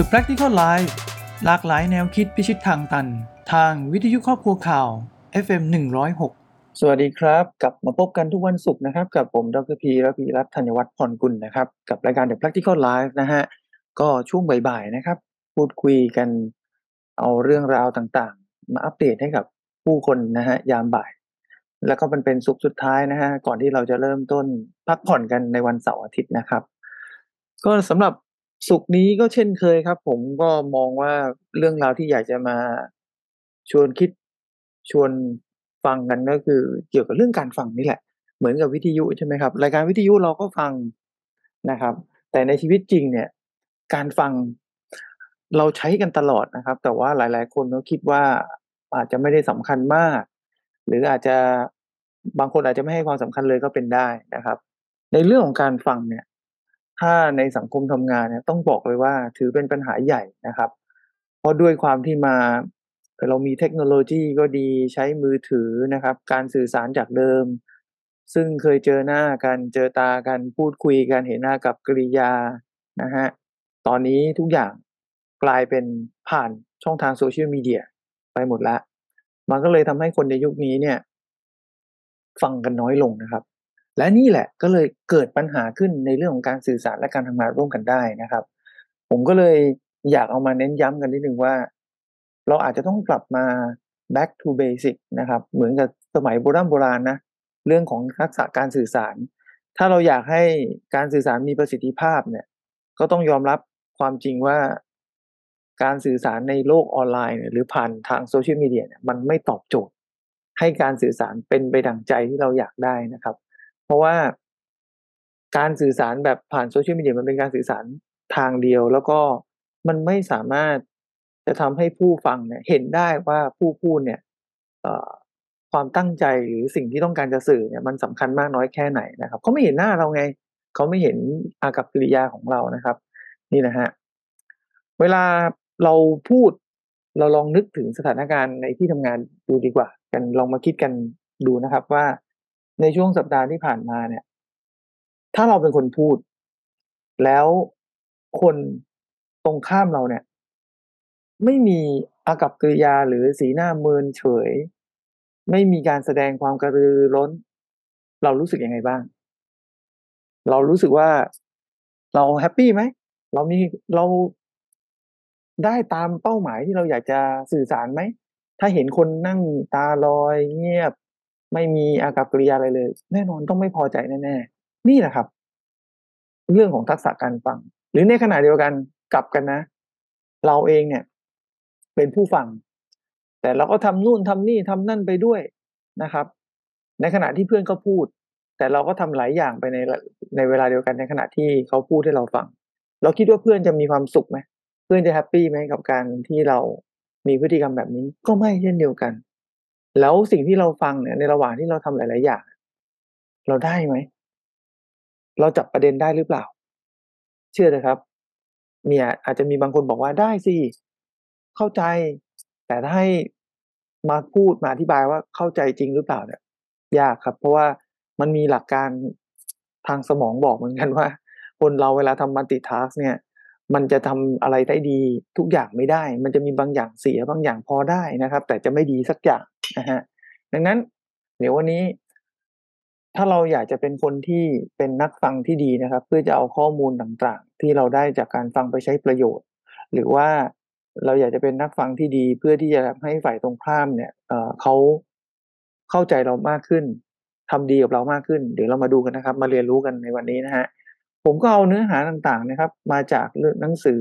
The Practical Life หลากหลายแนวคิดพิชิตทางตัน ทางวิทยุครอบครัวข่าว FM 106 สวัสดีครับ กลับมาพบกันทุกวันศุกร์นะครับ กับผมดรพีระพีรัตน์ธัญวัฒน์พรกุลนะครับ กับรายการ The Practical Life นะฮะ ก็ช่วงบ่ายๆนะครับ พูดคุยกันเอาเรื่องราวต่างๆ มาอัปเดตให้กับผู้คนนะฮะยามบ่าย แล้วก็มันเป็นสุขสุดท้ายนะฮะก่อนที่เราจะเริ่มต้นพักผ่อนกันในวันเสาร์อาทิตย์นะครับ ก็สำหรับ สุขนี้ก็เช่นเคยครับ ผมก็มองว่าเรื่องราวที่อยากจะมาชวนคิดชวนฟังกันก็คือเกี่ยวกับเรื่องการฟังนี่แหละ เหมือนกับวิทยุใช่ไหมครับ รายการวิทยุเราก็ฟังนะครับ แต่ในชีวิตจริงเนี่ย การฟังเราใช้กันตลอดนะครับ แต่ว่าหลาย ๆ คนก็คิดว่าอาจจะไม่ได้สำคัญมาก หรืออาจจะบางคนอาจจะไม่ให้ความสำคัญเลยก็เป็นได้นะครับ ในเรื่องของการฟังเนี่ย ถ้าในสังคมทำงานเนี่ยต้องบอกเลยว่าถือเป็นปัญหาใหญ่นะครับ เพราะด้วยความที่มาเรามีเทคโนโลยีก็ดีใช้มือถือนะครับ การสื่อสารจากเดิม ซึ่งเคยเจอหน้ากันเจอตากันพูดคุยกันเห็นหน้ากับกริยานะฮะตอนนี้ทุกอย่างกลายเป็นผ่านช่องทางโซเชียลมีเดียไปหมดแล้ว มันก็เลยทำให้คนในยุคนี้เนี่ย ฟังกันน้อยลงนะครับ และนี่แหละก็เลยเกิดปัญหาขึ้นในเรื่องของการสื่อสารและการทำงานร่วมกันได้นะครับ ผมก็เลยอยากเอามาเน้นย้ำกันนิดนึงว่า เราอาจจะต้องกลับมา back to basic นะครับ เหมือนกับสมัยโบราณโบราณนะเรื่องของทักษะการสื่อสาร ถ้าเราอยากให้การสื่อสารมีประสิทธิภาพเนี่ย ก็ต้องยอมรับความจริงว่าการสื่อสารในโลกออนไลน์หรือผ่านทางโซเชียลมีเดียเนี่ยมันไม่ตอบโจทย์ ให้การสื่อสารเป็นไปดังใจที่เราอยากได้นะครับ เพราะว่าการสื่อสารแบบผ่านโซเชียลมีเดียมันเป็นการสื่อสารทางเดียว แล้วก็มันไม่สามารถจะทำให้ผู้ฟังเนี่ยเห็นได้ว่าผู้พูดเนี่ยความตั้งใจหรือสิ่งที่ต้องการจะสื่อเนี่ยมันสำคัญมากน้อยแค่ไหนนะครับเขาไม่เห็นหน้าเราไงเขาไม่เห็นอากับกิริยาของเรานะครับ นี่นะฮะเวลาเราพูดเราลองนึกถึงสถานการณ์ในที่ทำงานดูดีกว่า กันลองมาคิดกันดูนะครับว่า ในช่วงสัปดาห์ที่ผ่านมาเนี่ย ถ้าเราเป็นคนพูด แล้วคนตรงข้ามเราเนี่ย ไม่มีอากับกิริยาหรือสีหน้าเมินเฉย ไม่มีการแสดงความกระตือร้น เรารู้สึกยังไงบ้าง เรารู้สึกว่าเราแฮปปี้ไหมเรามีเราได้ตามเป้าหมายที่เราอยากจะสื่อสารไหม ถ้าเห็นคนนั่งตาลอยเงียบ ไม่มีอากับกิริยาอะไรเลย แน่นอนต้องไม่พอใจแน่ๆนี่แหละครับ เรื่องของทักษะการฟัง หรือในขณะเดียวกันกลับกันนะ เราเองเนี่ย เป็นผู้ฟัง แต่เราก็ทำนู่นทำนี่ทำนั่นไปด้วยนะครับ ในขณะที่เพื่อนเขาพูด แต่เราก็ทำหลายอย่างไปในในเวลาเดียวกันในขณะที่เขาพูดให้เราฟัง เราคิดว่าเพื่อนจะมีความสุขไหมเพื่อนจะแฮปปี้ไหมกับการที่เรามีพฤติกรรมแบบนี้ ก็ไม่เช่นเดียวกัน แล้วสิ่งที่เราฟังเนี่ยในระหว่างที่เราทำหลาย ๆ อย่าง เราได้ไหม เราจับประเด็นได้หรือเปล่า เชื่อเลยครับมีอาจจะมีบางคนบอกว่าได้สิ เข้าใจ แต่ถ้าให้มาพูดมาอธิบายว่าเข้าใจจริงหรือเปล่าเนี่ยยากครับ เพราะว่ามันมีหลักการทางสมองบอกเหมือนกันว่า คนเราเวลาทำมัลติทัสเนี่ย มันจะทำอะไรได้ดีทุกอย่างไม่ได้ มันจะมีบางอย่างเสียบางอย่างพอได้นะครับ แต่จะไม่ดีสักอย่าง นะฮะดังนั้น เดี๋ยววันนี้ ถ้าเราอยากจะเป็นคนที่เป็นนักฟังที่ดีนะครับ เพื่อจะเอาข้อมูลต่างๆ ที่เราได้จากการฟังไปใช้ประโยชน์ หรือว่าเราอยากจะเป็นนักฟังที่ดี เพื่อที่จะทำให้ฝ่ายตรงข้ามเนี่ยเเขาเข้าใจเรามากขึ้นทำดีกับเรามากขึ้น เดี๋ยวเรามาดูกันนะครับ มาเรียนรู้กันในวันนี้นะฮะผมก็เอาเนื้อหาต่างๆนะครับ มาจากหนังสือ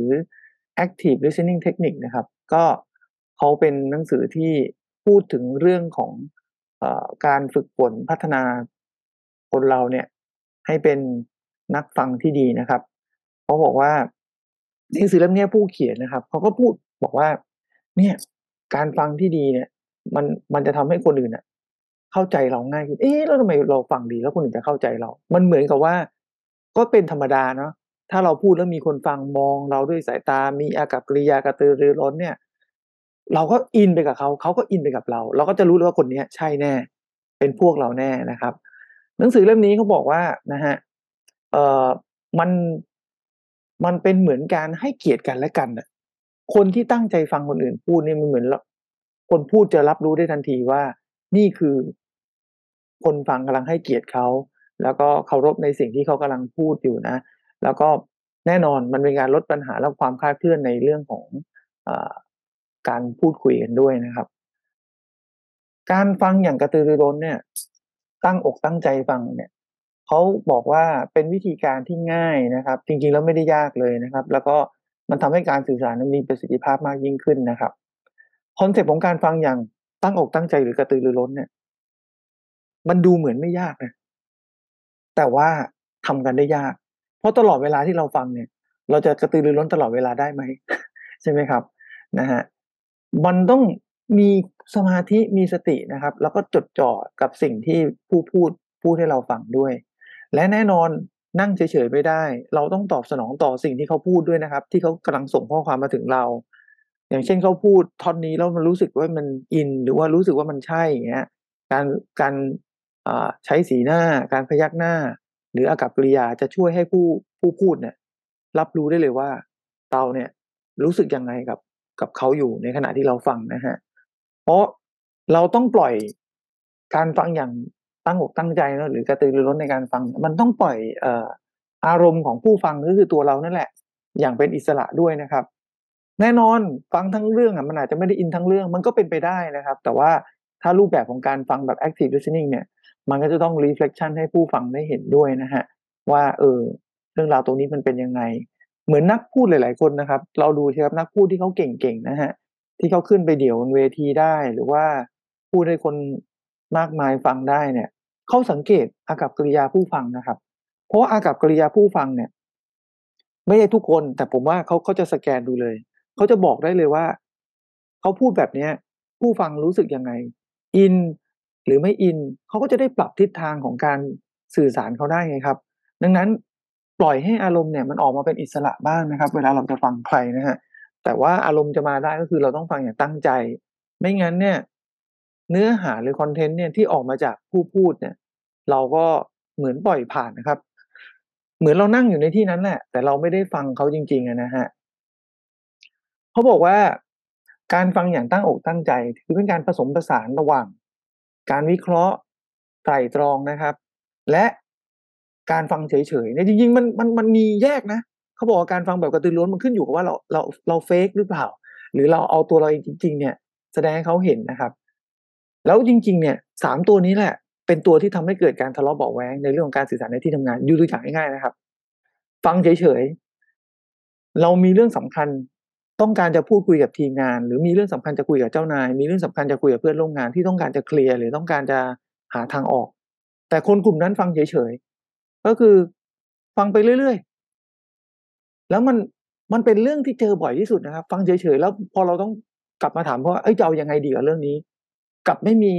active listening technique นะครับ ก็เขาเป็นหนังสือที่ พูดถึงเรื่องของอการฝึกฝนพัฒนาคนเราเนี่ยให้เป็นนักฟังที่ดีนะครับเขาบอกว่าหนังสือเล่มนี้ผู้เขียนนะครับเขาก็พูดบอกว่า เนี่ย การฟังที่ดีเนี่ย มันมันจะทำให้คนอื่นเน่ะ เข้าใจเราง่ายขึ้นเอ๊ะแล้วทำไมเราฟังดีแล้วคนอื่นจะเข้าใจเรา มันเหมือนกับว่า ก็เป็นธรรมดาเนาะถ้าเราพูดแล้วมีคนฟังมองเราด้วยสายตา มีอากับกริยากระตือรือร้นเนี่ย เราก็อินไปกับเขาเขาก็อินไปกับเรา เราก็จะรู้เลยว่าคนนี้ใช่แน่ เป็นพวกเราแน่นะครับ หนังสือเล่มนี้เขาบอกว่านะฮะเอ่อมันมันเป็นเหมือนการให้เกียรติกันและกันน่ะคนที่ตั้งใจฟังคนอื่นพูดนี่มันเหมือนคนพูดจะรับรู้ได้ทันทีว่า นี่คือ คนฟังกำลังให้เกียรติเขาแล้วก็เคารพในสิ่งที่เขากำลังพูดอยู่นะ แล้วก็แน่นอนมันเป็นการลดปัญหาและความคลาดเคลื่อนในเรื่องของอ การพูดคุยกันด้วยนะครับ การฟังอย่างกระตือรือร้นเนี่ย ตั้งอกตั้งใจฟังเนี่ยเขาบอกว่าเป็นวิธีการที่ง่ายนะครับ จริงๆแล้วไม่ได้ยากเลยนะครับ แล้วก็มันทำให้การสื่อสารมีประสิทธิภาพมากยิ่งขึ้นนะครับคอนเซปต์ของการฟังอย่างตั้งอกตั้งใจหรือกระตือรือร้นเนี่ย มันดูเหมือนไม่ยากนะแต่ว่าทำกันได้ยาก เพราะตลอดเวลาที่เราฟังเนี่ย เราจะกระตือรือร้นตลอดเวลาได้ไหม ใช่ไหมครับนะฮะ มันต้องมีสมาธิมีสตินะครับ แล้วก็จดจ่อกับสิ่งที่ผู้พูดพูดให้เราฟังด้วย และแน่นอนนั่งเฉยๆไม่ได้ เราต้องตอบสนองต่อสิ่งที่เขาพูดด้วยนะครับ ที่เขากำลังส่งข้อความมาถึงเรา อย่างเช่นเขาพูดท่อนนี้แล้วมันรู้สึกว่ามันอิน หรือว่ารู้สึกว่ามันใช่อย่างเงี้ยการการใช้สีหน้า การพยักหน้า หรืออากับกริยาจะช่วยให้ผู้ผู้พูดเนี่ย รับรู้ได้เลยว่าเราเนี่ยรู้สึกยังไงกับ กับเขาอยู่ในขณะที่เราฟังนะฮะ เพราะเราต้องปล่อยการฟังอย่างตั้งอกตั้งใจนะหรือกระตือรือร้นในการฟัง มันต้องปล่อยเอ่ออารมณ์ของผู้ฟังก็คือตัวเรานั่นแหละ อย่างเป็นอิสระด้วยนะครับ แน่นอนฟังทั้งเรื่องอะมันอาจจะไม่ได้อินทั้งเรื่อง มันก็เป็นไปได้นะครับ แต่ว่าถ้ารูปแบบของการฟังแบบ active listening เนี่ย มันก็จะต้อง reflection ให้ผู้ฟังได้เห็นด้วยนะฮะว่าเออเรื่องราวตรงนี้มันเป็นยังไง เหมือนนักพูดหลาย ๆ คนนะครับ เราดูใช่ครับนักพูดที่เขาเก่ง ๆ นะฮะ ที่เขาขึ้นไปเดี่ยวบนเวทีได้หรือว่าพูดให้คนมากมายฟังได้เนี่ยเขาสังเกตอากับกริยาผู้ฟังนะครับ เพราะาอากับกริยาผู้ฟังเนี่ย ไม่ใช่ทุกคน แต่ผมว่าเขาเขาจะสแกนดูเลยเขาจะบอกได้เลยว่าเขาพูดแบบเนี้ย ผู้ฟังรู้สึกยังไง อินหรือไม่อินเขาก็จะได้ปรับทิศทางของการสื่อสารเขาได้ไงครับ ดังนั้น ปล่อยให้อารมณ์เนี่ยมันออกมาเป็นอิสระบ้างนะครับ เวลาเราจะฟังใครนะฮะแต่ว่าอารมณ์จะมาได้ก็คือเราต้องฟังอย่างตั้งใจ ไม่งั้นเนี่ย เนื้อหาหรือคอนเทนต์เนี่ยที่ออกมาจากผู้พูดเนี่ย เราก็เหมือนปล่อยผ่านนะครับ เหมือนเรานั่งอยู่ในที่นั้นแหละ แต่เราไม่ได้ฟังเขาจริงๆนะฮะเขาบอกว่าการฟังอย่างตั้งอกตั้งใจถือเป็นการผสมผสานระหว่าง การวิเคราะห์ไตรตรองนะครับ และ การฟังเฉยๆเนี่ยจริงๆมันมันมันมีแยกนะเขาบอกว่าการฟังแบบกระตือรือร้นมันขึ้นอยู่กับว่าเราเราเราเฟกหรือเปล่า หรือเราเอาตัวเราเองจริง ๆ เนี่ย แสดงให้เขาเห็นนะครับ แล้วจริง ๆ เนี่ยสามตัวนี้แหละ เป็นตัวที่ทำให้เกิดการทะเลาะเบาแวงในเรื่องของการสื่อสารในที่ทำงานยูตัวอย่างง่ายๆนะครับ ฟังเฉยๆเรามีเรื่องสำคัญต้องการจะพูดคุยกับทีมงาน หรือมีเรื่องสำคัญจะคุยกับเจ้านาย มีเรื่องสำคัญจะคุยกับเพื่อนร่วมงานที่ต้องการจะเคลียร์หรือต้องการจะหาทางออก แต่คนกลุ่มนั้นฟังเฉยๆ ก็คือฟังไปเรื่อยๆ แล้วมันมันเป็นเรื่องที่เจอบ่อยที่สุดนะครับ ฟังเฉยๆ แล้วพอเราต้องกลับมาถามเพราะเอ้ยจะเอายังไงดีกับเรื่องนี้ กลับไม่มี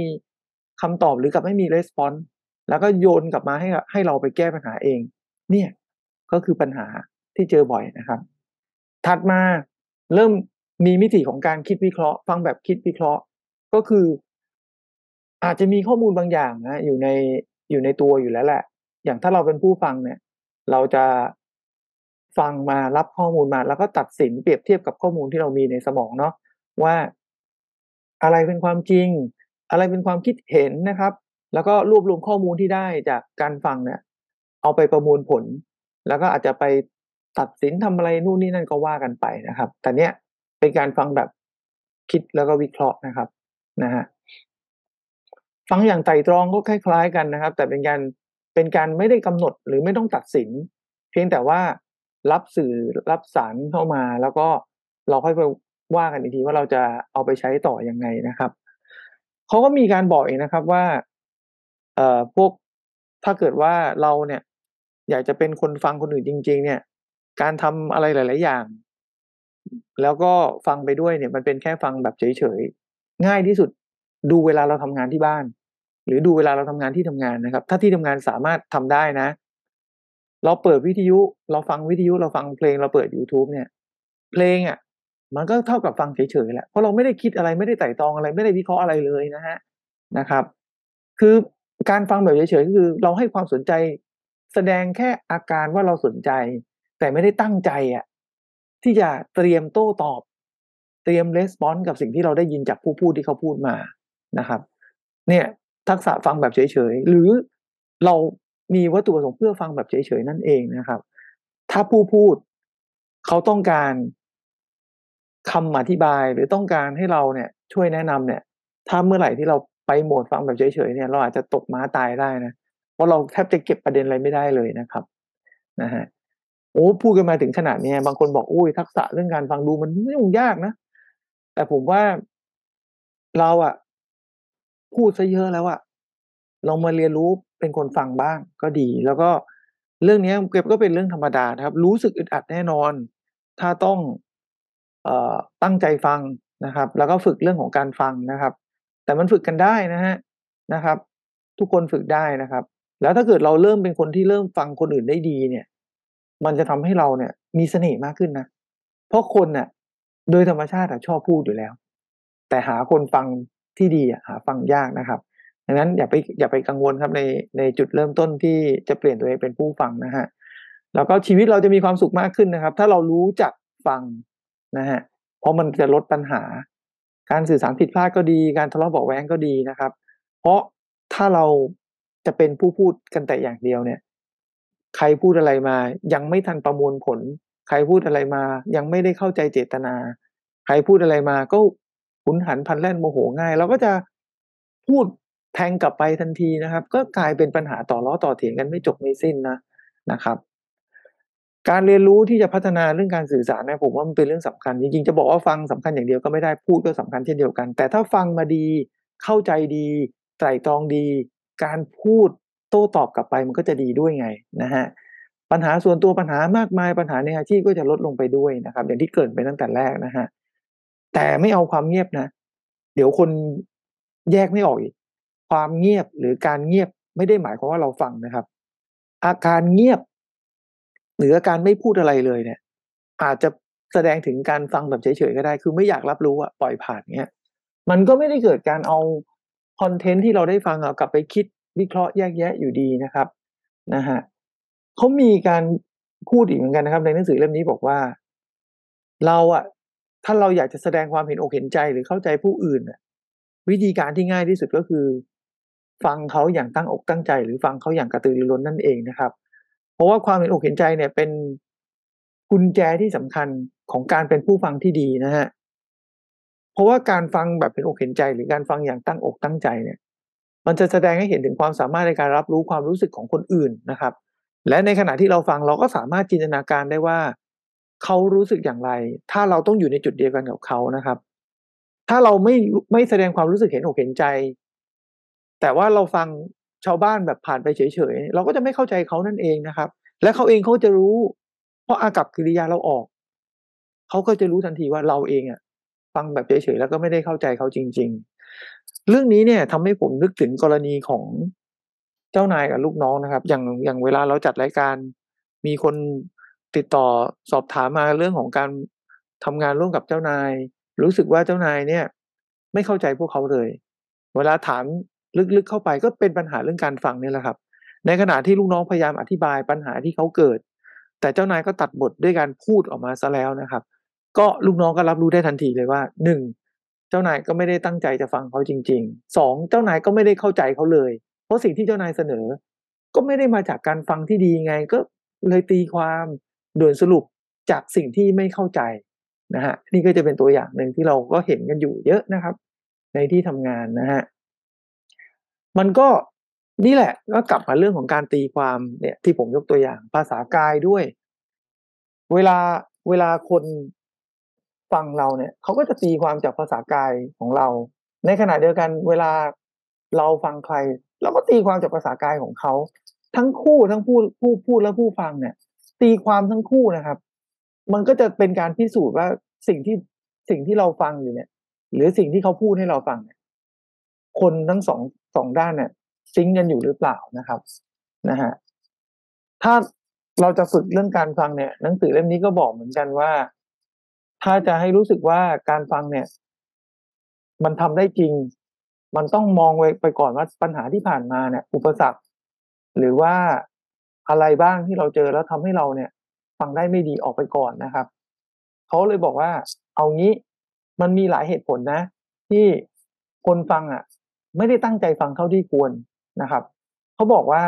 คำตอบหรือกลับไม่มีรีสปอนส์แล้วก็โยนกลับมาให้ให้เราไปแก้ปัญหาเอง เนี่ยก็คือปัญหาที่เจอบ่อยนะครับ ถัดมาเริ่มมีมิติของการคิดวิเคราะห์ ฟังแบบคิดวิเคราะห์ก็คือ อาจจะมีข้อมูลบางอย่างนะอยู่ในอยู่ในตัวอยู่แล้วแหละ อย่างถ้าเราเป็นผู้ฟังเนี่ย เราจะฟังมารับข้อมูลมา แล้วก็ตัดสินเปรียบเทียบกับข้อมูลที่เรามีในสมองเนาะว่าอะไรเป็นความจริง อะไรเป็นความคิดเห็นนะครับ แล้วก็รวบรวมข้อมูลที่ได้จากการฟังเนี่ย เอาไปประมวลผล แล้วก็อาจจะไปตัดสินทำอะไรนู่นนี่นั่นก็ว่ากันไปนะครับ แต่เนี้ยเป็นการฟังแบบคิดแล้วก็วิเคราะห์นะครับนะฮะฟังอย่างไต่ตรองก็คล้าย ๆ กันนะครับ แต่เป็นการ เป็นการไม่ได้กำหนดหรือไม่ต้องตัดสิน เพียงแต่ว่ารับสื่อรับสารเข้ามา แล้วก็เราค่อยไปว่ากันอีกทีว่าเราจะเอาไปใช้ต่อยังไงนะครับเขาก็มีการบอกเองนะครับว่าเอ่อพวกถ้าเกิดว่าเราเนี่ย อยากจะเป็นคนฟังคนอื่นจริง ๆ เนี่ย การทำอะไรหลาย ๆ อย่าง แล้วก็ฟังไปด้วยเนี่ย มันเป็นแค่ฟังแบบเฉย ๆ ง่ายที่สุดดูเวลาเราทำงานที่บ้าน หรือดูเวลาเราทำงานที่ทำงานนะครับ ถ้าที่ทำงานสามารถทำได้นะ เราเปิดวิทยุ เราฟังวิทยุเราฟังเพลงเราเปิด YouTube เนี่ย เพลงอะ มันก็เท่ากับฟังเฉยๆแหละเพราะเราไม่ได้คิดอะไรไม่ได้ไต่ตองอะไร ไม่ได้วิเคราะห์อะไรเลยนะฮะนะครับ คือการฟังแบบเฉยๆก็คือเราให้ความสนใจ แสดงแค่อาการว่าเราสนใจ แต่ไม่ได้ตั้งใจอะที่จะเตรียมโต้ตอบ เตรียมレスปอนส์กับสิ่งที่เราได้ยินจากผู้พูดที่เขาพูดมานะครับ เนี่ย ทักษะฟังแบบเฉยๆ หรือเรามีวัตถุประสงค์เพื่อฟังแบบเฉยๆ นั่นเองนะครับ ถ้าผู้พูดเขาต้องการคำอธิบายหรือต้องการให้เราเนี่ยช่วยแนะนำเนี่ย ถ้าเมื่อไหร่ที่เราไปโหมดฟังแบบเฉยๆเนี่ย เราอาจจะตกม้าตายได้นะเพราะเราแทบจะเก็บประเด็นอะไรไม่ได้เลยนะครับนะฮะโอ้พูดกันมาถึงขนาดนี้บางคนบอกอุ้ยทักษะเรื่องการฟังดูมันไม่ยุ่งยากนะแต่ผมว่าเราอะ พูดซะเยอะแล้วอะลองมาเรียนรู้เป็นคนฟังบ้างก็ดี แล้วก็เรื่องนี้เก็บก็เป็นเรื่องธรรมดานะครับ รู้สึกอึดอัดแน่นอน ถ้าต้องเออตั้งใจฟังนะครับ แล้วก็ฝึกเรื่องของการฟังนะครับ แต่มันฝึกกันได้นะฮะนะครับ ทุกคนฝึกได้นะครับ แล้วถ้าเกิดเราเริ่มเป็นคนที่เริ่มฟังคนอื่นได้ดีเนี่ย มันจะทำให้เราเนี่ย มีเสน่ห์มากขึ้นนะเพราะคนน่ะ โดยธรรมชาติชอบพูดอยู่แล้ว แต่หาคนฟัง ที่ดีหาฟังยากนะครับดังนั้นอย่าไปอย่าไปกังวลครับในในจุดเริ่มต้นที่จะเปลี่ยนตัวเองเป็นผู้ฟังนะฮะแล้วก็ชีวิตเราจะมีความสุขมากขึ้นนะครับ ถ้าเรารู้จักฟังนะฮะเพราะมันจะลดปัญหา การสื่อสารผิดพลาดก็ดี การทะเลาะเบาแว้งก็ดีนะครับ เพราะถ้าเราจะเป็นผู้พูดกันแต่อย่างเดียวเนี่ย ใครพูดอะไรมา ยังไม่ทันประมวลผล ใครพูดอะไรมา ยังไม่ได้เข้าใจเจตนา ใครพูดอะไรมาก็ หุนหันพันแล่นโมโหง่าย เราก็จะพูดแทงกลับไปทันทีนะครับ ก็กลายเป็นปัญหาต่อล้อต่อเถียงกันไม่จบไม่สิ้นนะนะครับ การเรียนรู้ที่จะพัฒนาเรื่องการสื่อสารนะผมว่ามันเป็นเรื่องสำคัญจริงๆจะบอกว่าฟังสำคัญอย่างเดียวก็ไม่ได้พูดก็สำคัญเช่นเดียวกัน แต่ถ้าฟังมาดีเข้าใจดีไตร่ตรองดี การพูดโต้ตอบกลับไปมันก็จะดีด้วยไงนะฮะปัญหาส่วนตัวปัญหามากมายปัญหาในอาชีพก็จะลดลงไปด้วยนะครับ อย่างที่เกิดไปตั้งแต่แรกนะฮะ แต่ไม่เอาความเงียบนะ เดี๋ยวคนแยกไม่ออกอีก ความเงียบหรือการเงียบไม่ได้หมายความว่าเราฟังนะครับ อาการเงียบ หรืออาการไม่พูดอะไรเลยเนี่ย อาจจะแสดงถึงการฟังแบบเฉยๆก็ได้ คือไม่อยากรับรู้อะปล่อยผ่านเงี้ย มันก็ไม่ได้เกิดการเอาคอนเทนต์ที่เราได้ฟังเอากลับไปคิดวิเคราะห์แยกแยะอยู่ดีนะครับนะฮะเขามีการพูดอีกเหมือนกันนะครับ ในหนังสือเล่มนี้บอกว่า เราอะ ถ้าเราอยากจะแสดงความเห็นอกเห็นใจหรือเข้าใจผู้อื่นอะวิธีการที่ง่ายที่สุดก็คือ ฟังเขาอย่างตั้งอกตั้งใจ หรือฟังเขาอย่างกระตือรือร้นนั่นเองนะครับ เพราะว่าความเห็นอกเห็นใจเนี่ยเป็นกุญแจที่สำคัญของการเป็นผู้ฟังที่ดีนะฮะเพราะว่าการฟังแบบเป็นอกเห็นใจ หรือการฟังอย่างตั้งอกตั้งใจเนี่ย มันจะแสดงให้เห็นถึงความสามารถในการรับรู้ความรู้สึกของคนอื่นนะครับ และในขณะที่เราฟังเราก็สามารถจินตนาการได้ว่า เขารู้สึกอย่างไร ถ้าเราต้องอยู่ในจุดเดียวกันกับเขานะครับ ถ้าเราไม่ไม่แสดงความรู้สึกเห็นอกเห็นใจ แต่ว่าเราฟังชาวบ้านแบบผ่านไปเฉยๆเราก็จะไม่เข้าใจเขานั่นเองนะครับ และเขาเองเขาจะรู้ เพราะอากับกิริยาเราออกเขาก็จะรู้ทันทีว่าเราเองอะ ฟังแบบเฉยๆแล้วก็ไม่ได้เข้าใจเขาจริง ๆ เรื่องนี้เนี่ยทำให้ผมนึกถึงกรณีของเจ้านายกับลูกน้องนะครับ อย่างอย่างเวลาเราจัดรายการ มีคน ติดต่อสอบถามมาเรื่องของการทำงานร่วมกับเจ้านาย รู้สึกว่าเจ้านายเนี่ย ไม่เข้าใจพวกเขาเลย เวลาถามลึกๆเข้าไปก็เป็นปัญหาเรื่องการฟังนี่แหละครับ ในขณะที่ลูกน้องพยายามอธิบายปัญหาที่เขาเกิด แต่เจ้านายก็ตัดบทด้วยการพูดออกมาซะแล้วนะครับ ก็ลูกน้องก็รับรู้ได้ทันทีเลยว่าหนึ่งเจ้านายก็ไม่ได้ตั้งใจจะฟังเขาจริงๆสองเจ้านายก็ไม่ได้เข้าใจเขาเลย เพราะสิ่งที่เจ้านายเสนอ ก็ไม่ได้มาจากการฟังที่ดีไงก็เลยตีความ ด่วนสรุปจากสิ่งที่ไม่เข้าใจนะฮะนี่ก็จะเป็นตัวอย่างหนึ่งที่เราก็เห็นกันอยู่เยอะนะครับ ในที่ทำงานนะฮะมันก็นี่แหละก็กลับมาเรื่องของการตีความเนี่ยที่ผมยกตัวอย่างภาษากายด้วย เวลาเวลาคนฟังเราเนี่ยเขาก็จะตีความจากภาษากายของเรา ในขณะเดียวกัน เวลาเราฟังใคร เราก็ตีความจากภาษากายของเขา ทั้งคู่ทั้งผู้ผู้พูดและผู้ฟังเนี่ย ตีความทั้งคู่นะครับ มันก็จะเป็นการพิสูจน์ว่าสิ่งที่สิ่งที่เราฟังอยู่เนี่ย หรือสิ่งที่เขาพูดให้เราฟังเนี่ย คนทั้งสองสองด้านเนี่ยซิงกันอยู่หรือเปล่านะครับนะฮะถ้าเราจะฝึกเรื่องการฟังเนี่ย หนังสือเล่มนี้ก็บอกเหมือนกันว่า ถ้าจะให้รู้สึกว่าการฟังเนี่ย มันทำได้จริง มันต้องมองไว้ไปก่อนว่าปัญหาที่ผ่านมาเนี่ย อุปสรรค หรือว่า อะไรบ้างที่เราเจอแล้วทำให้เราเนี่ย ฟังได้ไม่ดีออกไปก่อนนะครับเขาเลยบอกว่า เอางี้มันมีหลายเหตุผลนะ ที่คนฟังอะ ไม่ได้ตั้งใจฟังเท่าที่ควรนะครับเขาบอกว่า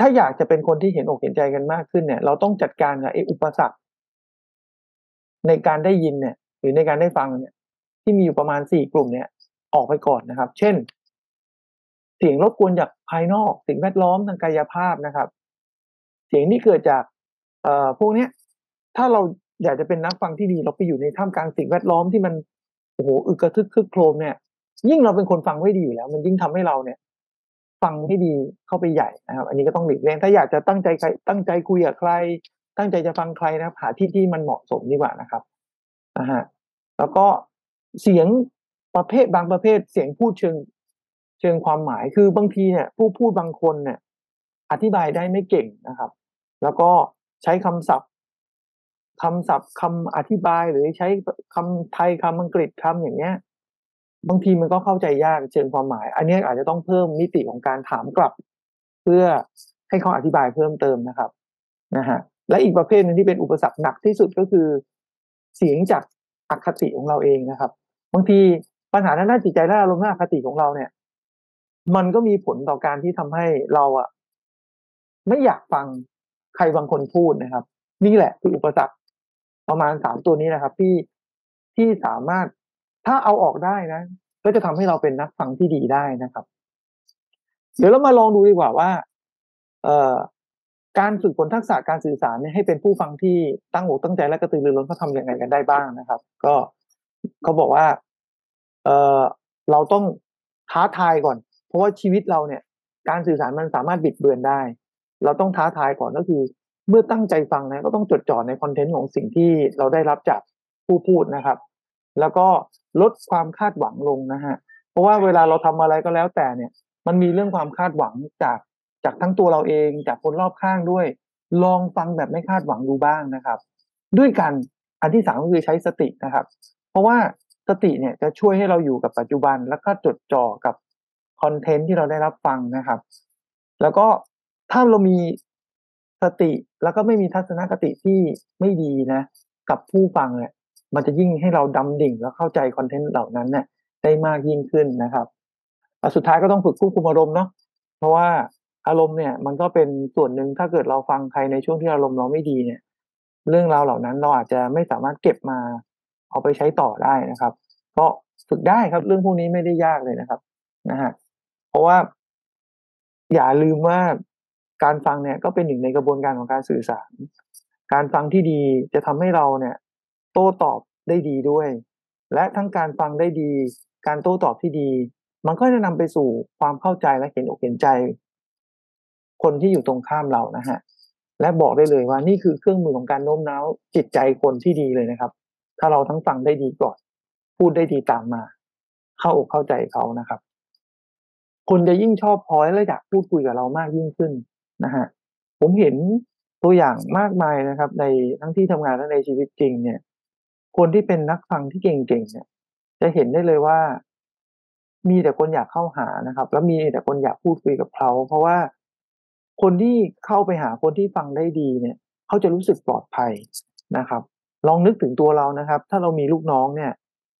ถ้าอยากจะเป็นคนที่เห็นอกเห็นใจกันมากขึ้นเนี่ย เราต้องจัดการกับไอ้อุปสรรคในการได้ยินเนี่ย หรือในการได้ฟังเนี่ย ที่มีอยู่ประมาณสี่กลุ่มเนี่ย ออกไปก่อนนะครับ เช่น เสียงรบกวนจาก ภายนอกสิ่งแวดล้อมทางกายภาพนะครับ เสียงที่เกิดจากเอ่อพวกเนี้ย ถ้าเราอยากจะเป็นนักฟังที่ดีเราไปอยู่ในท่ามกลางสิ่งแวดล้อมที่มันโอ้โหอึกระทึกคึกโครมเนี่ย ยิ่งเราเป็นคนฟังไม่ดีอยู่แล้ว มันยิ่งทำให้เราเนี่ย ฟังให้ดีเข้าไปใหญ่นะครับ อันนี้ก็ต้องหลีกเลี่ยงถ้าอยากจะตั้งใจใครตั้งใจคุยกับใคร ตั้งใจจะฟังใครนะครับหาที่ที่มันเหมาะสมดีกว่านะครับนะฮะแล้วก็เสียงประเภทบางประเภทเสียงพูดเชิง เชิงความหมายคือบางทีเนี่ยผู้พูดบางคนเนี่ยอธิบายได้ไม่เก่งนะครับ แล้วก็ใช้คำศัพท์คำศัพท์คำอธิบายหรือใช้คำไทยคำอังกฤษคำอย่างเงี้ยบางทีมันก็เข้าใจยากเชิงความหมาย อันนี้อาจจะต้องเพิ่มมิติของการถามกลับ เพื่อให้เขาอธิบายเพิ่มเติมนะครับนะฮะและอีกประเภทหนึงที่เป็นอุปสรรคหนักที่สุดก็คือ เสียงจากอคติของเราเองนะครับ บางทีปัญหาทางด้านจิตใจและอารมณ์อคติของเราเนี่ย มันก็มีผลต่อการที่ทำให้เราอะไม่อยากฟังใครบางคนพูดนะครับ นี่แหละคืออุปสรรคประมาณสามตัวนี้นะครับ ที่ที่สามารถถ้าเอาออกได้นะ ก็จะทำให้เราเป็นนักฟังที่ดีได้นะครับ เดี๋ยวเรามาลองดูดีกว่าว่า เอ่อการฝึกฝนทักษะการสื่อสารเนี่ยให้เป็นผู้ฟังที่ตั้งอกตั้งใจและกระตือรือร้นเขาทำยังไงกันได้บ้างนะครับ ก็เขาบอกว่า เอ่อเราต้องท้าทายก่อน เพราะว่าชีวิตเราเนี่ยการสื่อสารมันสามารถบิดเบือนได้ เราต้องท้าทายก่อนก็คือ เมื่อตั้งใจฟังนะก็ต้องจดจ่อในคอนเทนต์ของสิ่งที่เราได้รับจากผู้พูดนะครับ แล้วก็ลดความคาดหวังลงนะฮะเพราะว่าเวลาเราทำอะไรก็แล้วแต่เนี่ย มันมีเรื่องความคาดหวังจากจากทั้งตัวเราเองจากคนรอบข้างด้วย ลองฟังแบบไม่คาดหวังดูบ้างนะครับ ด้วยกันอันที่สามก็คือใช้สตินะครับ เพราะว่าสติเนี่ยจะช่วยให้เราอยู่กับปัจจุบันแล้วก็จดจ่อกับ คอนเทนต์ที่เราได้รับฟังนะครับ แล้วก็ถ้าเรามีสติแล้วก็ไม่มีทัศนคติที่ไม่ดีนะ กับผู้ฟังเนี่ยมันจะยิ่งให้เราดำดิ่งแล้วเข้าใจคอนเทนต์เหล่านั้นเนี่ยได้มากยิ่งขึ้นนะครับสุดท้ายก็ต้องฝึกควบคุมอารมณ์เนาะเพราะว่าอารมณ์เนี่ย มันก็เป็นส่วนหนึ่งถ้าเกิดเราฟังใครในช่วงที่อารมณ์เราไม่ดีเนี่ย เรื่องราวเหล่านั้นเราอาจจะไม่สามารถเก็บมาเอาไปใช้ต่อได้นะครับ ก็ฝึกได้ครับเรื่องพวกนี้ไม่ได้ยากเลยนะครับนะฮะ เพราะว่า อย่าลืมว่าการฟังเนี่ยก็เป็นหนึ่งในกระบวนการของการสื่อสาร การฟังที่ดีจะทำให้เราเนี่ย โต้ตอบได้ดีด้วย และทั้งการฟังได้ดี การโต้ตอบที่ดี มันก็จะนำไปสู่ความเข้าใจและเห็นอกเห็นใจ คนที่อยู่ตรงข้ามเรานะฮะและบอกได้เลยว่านี่คือเครื่องมือของการโน้มน้าวจิตใจคนที่ดีเลยนะครับ ถ้าเราทั้งฟังได้ดีก่อน พูดได้ดีตามมา เข้าอกเข้าใจเขานะครับ คนจะยิ่งชอบพอยและอยากพูดคุยกับเรามากยิ่งขึ้นนะฮะผมเห็นตัวอย่างมากมายนะครับ ในทั้งที่ทำงานและในชีวิตจริง เนี่ย คนที่เป็นนักฟังที่เก่งๆเนี่ย จะเห็นได้เลยว่า มีแต่คนอยากเข้าหานะครับ แล้วมีแต่คนอยากพูดคุยกับเขาเพราะว่าคนที่เข้าไปหาคนที่ฟังได้ดีเนี่ย เขาจะรู้สึกปลอดภัยนะครับ ลองนึกถึงตัวเรานะครับ ถ้าเรามีลูกน้องเนี่ย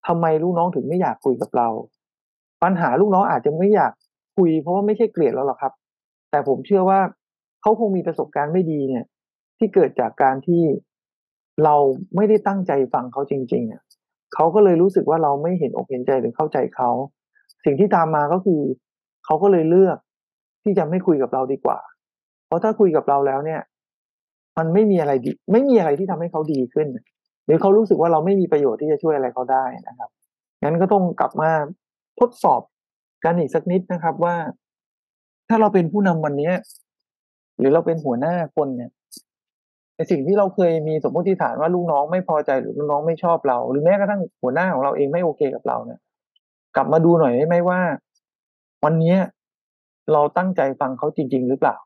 ทำไมลูกน้องถึงไม่อยากคุยกับเรา ปัญหาลูกน้องอาจจะไม่อยาก คุยเพราะว่าไม่ใช่เกลียดเราหรอกครับ แต่ผมเชื่อว่าเขาคงมีประสบการณ์ไม่ดีเนี่ย ที่เกิดจากการที่เราไม่ได้ตั้งใจฟังเขาจริงๆอะเขาก็เลยรู้สึกว่าเราไม่เห็นอกเห็นใจหรือเข้าใจเขาสิ่งที่ตามมาก็คือเขาก็เลยเลือกที่จะไม่คุยกับเราดีกว่า เพราะถ้าคุยกับเราแล้วเนี่ย มันไม่มีอะไรดี ไม่มีอะไรที่ทำให้เขาดีขึ้น หรือเขารู้สึกว่าเราไม่มีประโยชน์ที่จะช่วยอะไรเขาได้นะครับงั้นก็ต้องกลับมาทดสอบ กันอีกสักนิดนะครับว่า ถ้าเราเป็นผู้นำวันนี้หรือเราเป็นหัวหน้าคนเนี่ยในสิ่งที่เราเคยมีสมมติฐานว่าลูกน้องไม่พอใจหรือลูกน้องไม่ชอบเรา หรือแม้กระทั่งหัวหน้าของเราเองไม่โอเคกับเราเนี่ยกลับมาดูหน่อยได้ไหมว่า วันนี้เราตั้งใจฟังเขาจริง ๆ หรือเปล่า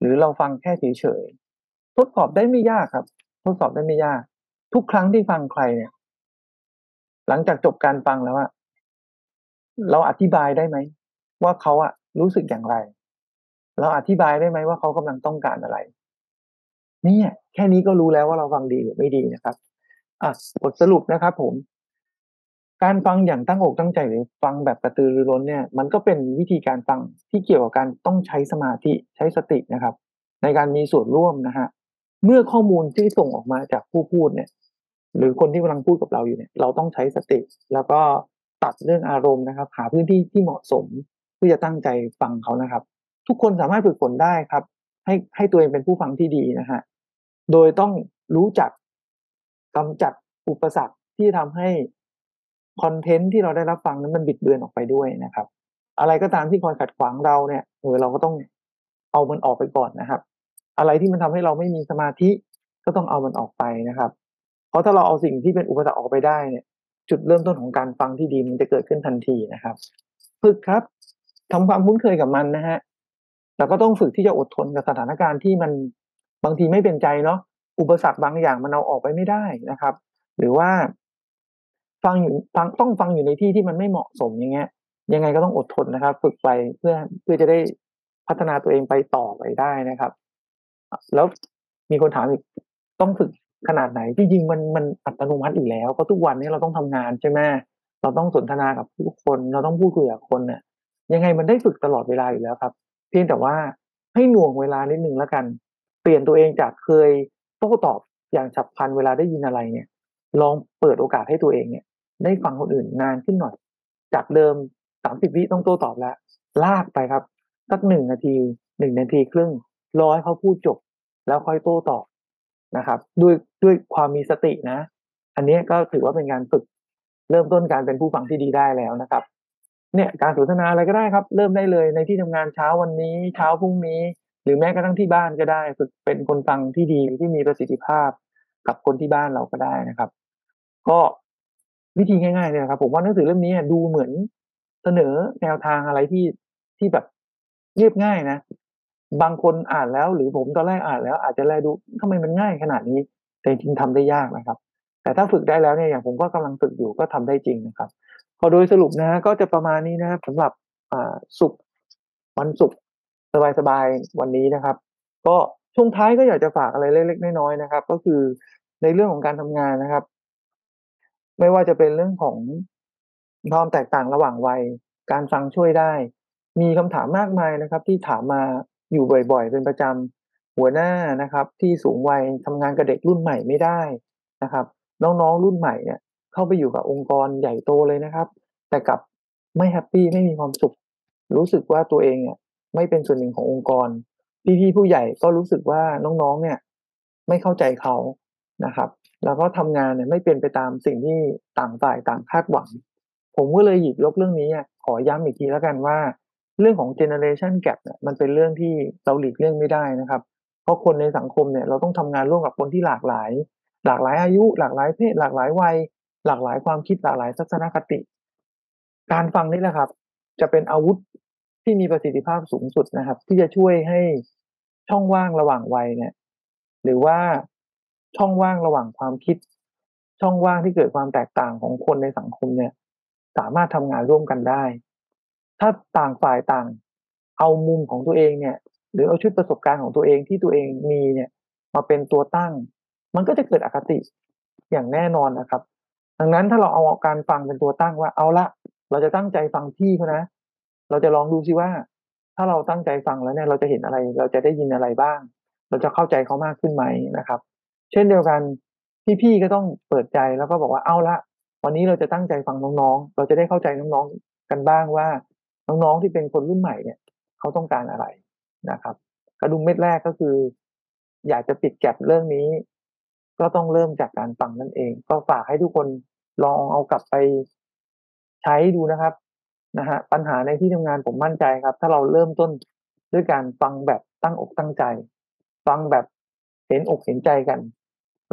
หรือเราฟังแค่เฉยๆทดสอบได้ไม่ยากครับ ทดสอบได้ไม่ยาก ทุกครั้งที่ฟังใครเนี่ย หลังจากจบการฟังแล้วอะ เราอธิบายได้ไหมว่าเขาอะรู้สึกอย่างไร เราอธิบายได้ไหมว่าเขากำลังต้องการอะไร เนี่ย แค่นี้ก็รู้แล้วว่าเราฟังดีหรือไม่ดีนะครับอะบทสรุปนะครับ ผม การฟังอย่างตั้งอกตั้งใจหรือฟังแบบกระตือรือร้นเนี่ย มันก็เป็นวิธีการฟังที่เกี่ยวกับการต้องใช้สมาธิใช้สตินะครับ ในการมีส่วนร่วมนะฮะเมื่อข้อมูลที่ส่งออกมาจากผู้พูดเนี่ย หรือคนที่กำลังพูดกับเราอยู่เนี่ย เราต้องใช้สติ แล้วก็ ตัดเรื่องอารมณ์นะครับ หาพื้นที่ที่เหมาะสมเพื่อจะตั้งใจฟังเขานะครับ ทุกคนสามารถฝึกฝนได้ครับ ให้ให้ตัวเองเป็นผู้ฟังที่ดีนะฮะโดยต้องรู้จักกำจัดอุปสรรคที่ทำให้คอนเทนต์ที่เราได้รับฟังนั้นมันบิดเบือนออกไปด้วยนะครับ อะไรก็ตามที่คอยขัดขวางเราเนี่ยเออเราก็ต้องเอามันออกไปก่อนนะครับ อะไรที่มันทำให้เราไม่มีสมาธิก็ต้องเอามันออกไปนะครับ เพราะถ้าเราเอาสิ่งที่เป็นอุปสรรคออกไปได้เนี่ย จุดเริ่มต้นของการฟังที่ดีมันจะเกิดขึ้นทันทีนะครับ ฝึกครับทำความคุ้นเคยกับมันนะฮะแล้วก็ต้องฝึกที่จะอดทนกับสถานการณ์ที่มันบางทีไม่เป็นใจเนาะอุปสรรคบางอย่างมันเอาออกไปไม่ได้นะครับ หรือว่าฟังอยู่ฟังต้องฟังอยู่ในที่ที่มันไม่เหมาะสมอย่างเงี้ย ยังไงก็ต้องอดทนนะครับ ฝึกไปเพื่อเพื่อจะได้พัฒนาตัวเองไปต่อไปได้นะครับ แล้วมีคนถามอีกต้องฝึก ขนาดไหนที่จริงมันมันอัตโนมัติอยู่แล้วเพราะทุกวันนี้เราต้องทำงานใช่ไหมเราต้องสนทนากับผู้คนเราต้องพูดคุยกับคนเนี่ยยังไงมันได้ฝึกตลอดเวลาอยู่แล้วครับ เพียงแต่ว่าให้หน่วงเวลานิดนึงแล้วกัน เปลี่ยนตัวเองจากเคยโต้ตอบอย่างฉับพลันเวลาได้ยินอะไรเนี่ย ลองเปิดโอกาสให้ตัวเองเนี่ย ได้ฟังคนอื่นนานขึ้นหน่อย จากเดิมสามสิบวิต้องโต้ตอบแล้ว ลากไปครับสักหนึ่งนาทีหนึ่งนาทีครึ่งรอให้เขาพูดจบ แล้วค่อยโต้ตอบ นะครับ ด้วยด้วยความมีสตินะ อันนี้ก็ถือว่าเป็นการฝึกเริ่มต้นการเป็นผู้ฟังที่ดีได้แล้วนะครับ เนี่ยการสนทนาอะไรก็ได้ครับ เริ่มได้เลยในที่ทำงานเช้าวันนี้ เช้าพรุ่งนี้ หรือแม้กระทั่งที่บ้านก็ได้ฝึกเป็นคนฟังที่ดีที่มีประสิทธิภาพกับคนที่บ้านเราก็ได้นะครับ ก็วิธีง่ายๆเนี่ยครับ ผมว่าหนังสือเล่มนี้ดูเหมือนเสนอแนวทางอะไรที่ที่แบบเรียบง่ายนะ บางคนอ่านแล้วหรือผมตอนแรกอ่านแล้ว อาจจะแลดูทำไมมันง่ายขนาดนี้ แต่จริงทำได้ยากนะครับ แต่ถ้าฝึกได้แล้วเนี่ยอย่างผมก็กำลังฝึกอยู่ก็ทำได้จริงนะครับพอโดยสรุปนะก็จะประมาณนี้นะครับสำหรับอ่าสุขวันศุกร์สบายๆวันนี้นะครับ ก็ช่วงท้ายก็อยากจะฝากอะไรเล็กๆน้อยๆนะครับ ก็คือในเรื่องของการทำงานนะครับ ไม่ว่าจะเป็นเรื่องของความแตกต่างระหว่างวัย การฟังช่วยได้ มีคำถามมากมายนะครับ ที่ถามมา อยู่บ่อยๆ เป็นประจำหัวหน้านะครับ ที่สูงวัยทำงานกับเด็กรุ่นใหม่ไม่ได้นะครับ น้องๆรุ่นใหม่เนี่ย เข้าไปอยู่กับองค์กรใหญ่โตเลยนะครับ แต่กับไม่แฮปปี้ไม่มีความสุข รู้สึกว่าตัวเองเนี่ยไม่เป็นส่วนหนึ่งขององค์กรพี่ๆผู้ใหญ่ก็รู้สึกว่าน้องๆ เนี่ย ไม่เข้าใจเขานะครับ แล้วก็ทำงานเนี่ยไม่เป็นไปตามสิ่งที่ต่างฝ่ายต่างคาดหวัง ผมก็เลยหยิบยกเรื่องนี้ขอย้ำอีกทีแล้วกันว่า เรื่องของ generation gap เนี่ยมันเป็นเรื่องที่เราหลีกเลี่ยงไม่ได้นะครับ เพราะคนในสังคมเนี่ยเราต้องทำงานร่วมกับคนที่หลากหลาย หลากหลายอายุ หลากหลายเพศ หลากหลายวัย หลากหลายความคิดหลากหลายทัศนคติ การฟังนี่แหละครับ จะเป็นอาวุธที่มีประสิทธิภาพสูงสุดนะครับ ที่จะช่วยให้ช่องว่างระหว่างวัยเนี่ย หรือว่าช่องว่างระหว่างความคิด ช่องว่างที่เกิดความแตกต่างของคนในสังคมเนี่ย สามารถทำงานร่วมกันได้ ถ้าต่างฝ่ายต่าง เอามุมของตัวเองเนี่ย หรือเอาชุดประสบการณ์ของตัวเองที่ตัวเองมีเนี่ย มาเป็นตัวตั้ง มันก็จะเกิดอคติอย่างแน่นอนนะครับ ดังนั้นถ้าเราเอาการฟังเป็นตัวตั้งว่าเอาละเราจะตั้งใจฟังพี่เขานะ เราจะลองดูซิว่า ถ้าเราตั้งใจฟังแล้วเนี่ยเราจะเห็นอะไร เราจะได้ยินอะไรบ้าง เราจะเข้าใจเขามากขึ้นไหมนะครับ เช่นเดียวกันพี่ๆก็ต้องเปิดใจแล้วก็บอกว่าเอาละวันนี้เราจะตั้งใจฟังน้องๆ เราจะได้เข้าใจน้องๆกันบ้างว่า น้องๆที่เป็นคนรุ่นใหม่เนี่ยเขาต้องการอะไรนะครับ กระดุมเม็ดแรกก็คือ อยากจะปิดแก็บเรื่องนี้ ก็ต้องเริ่มจากการฟังนั่นเอง ก็ฝากให้ทุกคนลองเอากลับไปใช้ดูนะครับนะฮะปัญหาในที่ทำงานผมมั่นใจครับ ถ้าเราเริ่มต้นด้วยการฟังแบบตั้งอกตั้งใจ ฟังแบบเห็นอกเห็นใจกัน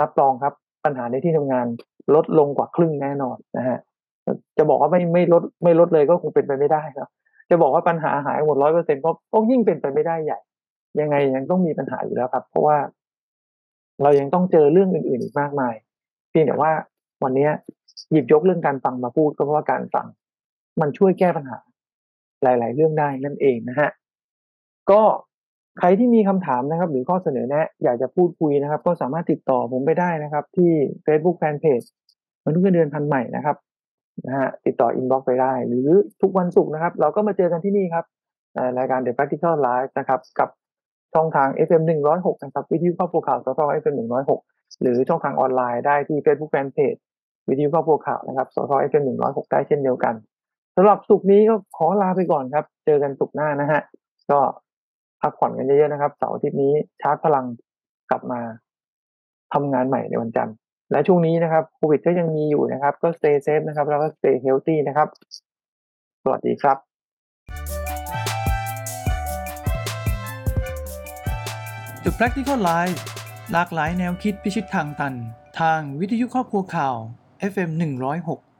รับรองครับ ปัญหาในที่ทำงานลดลงกว่าครึ่งแน่นอนนะฮะจะบอกว่าไม่ไม่ลดไม่ลดเลยก็คงเป็นไปไม่ได้ครับ จะบอกว่าปัญหาหายหมดร้อยเปอร์เซ็นต์ก็ก็ยิ่งเป็นไปไม่ได้ใหญ่ ยังไงยังต้องมีปัญหาอยู่แล้วครับ เพราะว่าเรายังต้องเจอเรื่องอื่นๆอีกมากมาย เพียงแต่ว่าวันนี้หยิบยกเรื่องการฟังมาพูดก็เพราะว่าการฟัง มันช่วยแก้ปัญหา หลาย ๆ เรื่องได้นั่นเองนะฮะก็ใครที่มีคำถามนะครับ หรือข้อเสนอแนะ อยากจะพูดคุยนะครับ ก็สามารถติดต่อผมไปได้นะครับ ที่ Facebook Fanpage มนุษย์เงินเดือนพันธุ์ใหม่นะครับ นะฮะติดต่อ inbox ไปได้ หรือทุกวันศุกร์นะครับ เราก็มาเจอกันที่นี่ครับรายการ The Practical Life นะครับ กับช่องทาง FM 106นะครับวิทยุครอบครัวข่าวสท FM 106 หรือช่องทางออนไลน์ได้ที่ Facebook Fanpage วิทยุครอบครัวข่าวนะครับสท FM 106 ได้เช่นเดียวกันสำหรับศุกร์นี้ก็ขอลาไปก่อนครับ เจอกันศุกร์หน้านะฮะก็พักผ่อนกันเยอะๆนะครับเสาร์อาทิตย์นี้ชาร์จพลังกลับมาทำงานใหม่ในวันจันทร์ และช่วงนี้นะครับโควิดก็ยังมีอยู่นะครับ ก็ stay safe นะครับ แล้วก็ stay healthy นะครับ สวัสดีครับ The Practical Life หลากหลายแนวคิดพิชิตทางตัน ทางวิทยุครอบครัวข่าว FM 106